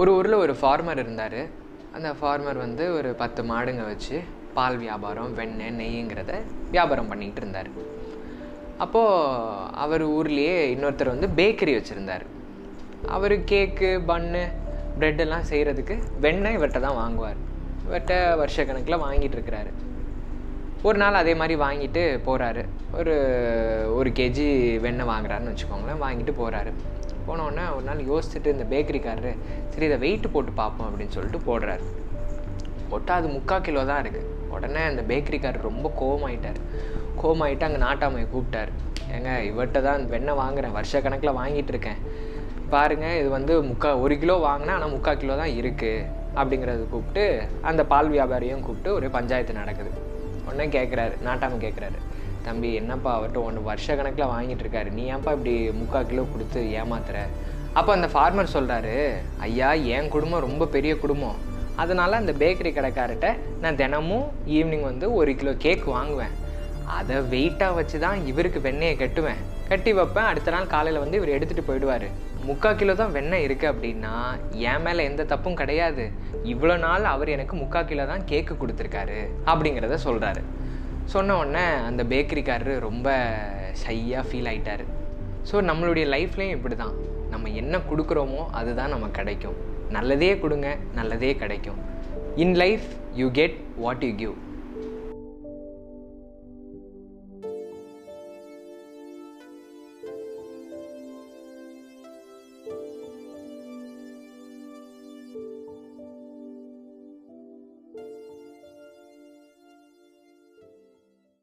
ஒரு ஊரில் ஒரு ஃபார்மர் இருந்தார். அந்த ஃபார்மர் வந்து ஒரு பத்து மாடுங்க வச்சு பால் வியாபாரம் வெண்ணெய் நெய்ங்கிறத வியாபாரம் பண்ணிகிட்டு இருந்தார். அப்போது அவர் ஊர்லேயே இன்னொருத்தர் வந்து பேக்கரி வச்சுருந்தார். அவர் கேக்கு பன்னு ப்ரெட்டெல்லாம் எல்லாம் செய்கிறதுக்கு வெண்ணெய் இவர்கிட்ட தான் வாங்குவார். இவர்கிட்ட வருஷக்கணக்கில் வாங்கிட்டு இருக்கிறாரு. ஒரு நாள் அதே மாதிரி வாங்கிட்டு போகிறாரு ஒரு ஒரு கேஜி வெண்ணெய் வாங்குறாருன்னு வச்சுக்கோங்களேன். வாங்கிட்டு போகிறாரு போனோடனே ஒரு நாள் யோசிச்சுட்டு இந்த பேக்கரிக்காரரு சரி இதை வெயிட் போட்டு பார்ப்போம் அப்படின்னு சொல்லிட்டு போடுறாரு. போட்டால் அது முக்கால் கிலோ தான் இருக்குது உடனே அந்த பேக்கரிக்காரர் ரொம்ப கோவமாயிட்டார். கோவமாயிட்டு அங்கே நாட்டாமையை கூப்பிட்டார். ஏங்க இவர்கிட்ட தான் வெண்ணெய் வாங்குறேன். வருஷ கணக்கில் வாங்கிட்டு இருக்கேன். பாருங்கள் இது வந்து முக்கா ஒரு கிலோ வாங்கினா ஆனால் முக்கால் கிலோ தான் இருக்குது அப்படிங்கிறத கூப்பிட்டு அந்த பால் வியாபாரியும் கூப்பிட்டு ஒரு பஞ்சாயத்து நடக்குது. உடனே கேட்குறாரு நாட்டாமை கேட்குறாரு தம்பி என்னப்பா அவர்கிட்ட ஒன்று வருஷ கணக்கில் வாங்கிட்டு இருக்காரு. நீ ஏன்ப்பா இப்படி முக்கால் கிலோ கொடுத்து ஏமாத்துற? அப்போ அந்த ஃபார்மர் சொல்கிறாரு ஐயா என் குடும்பம் ரொம்ப பெரிய குடும்பம். அதனால் அந்த பேக்கரி கடைக்கார்ட்ட நான் தினமும் ஈவினிங் வந்து ஒரு கிலோ கேக் வாங்குவேன். அதை வெயிட்டாக வச்சு தான் இவருக்கு வெண்ணெயை கட்டுவேன். கட்டி வைப்பேன். அடுத்த நாள் காலையில் வந்து இவர் எடுத்துகிட்டு போயிடுவார். முக்கால் கிலோ தான் வெண்ணெய் இருக்குது அப்படின்னா என் மேலே எந்த தப்பும் கிடையாது. இவ்வளோ நாள் அவர் எனக்கு முக்கால் கிலோ தான் கேக்கு கொடுத்துருக்காரு அப்படிங்கிறத சொல்கிறாரு சொன்ன உடனே அந்த பேக்கரிக்காரரு ரொம்ப ஷையாக ஃபீல் ஆயிட்டார். ஸோ நம்மளுடைய லைஃப்லேயும் இப்படி தான் நம்ம என்ன கொடுக்குறோமோ அதுதான் நமக்கு கிடைக்கும். நல்லதே கொடுங்க நல்லதே கிடைக்கும். In life you get what you give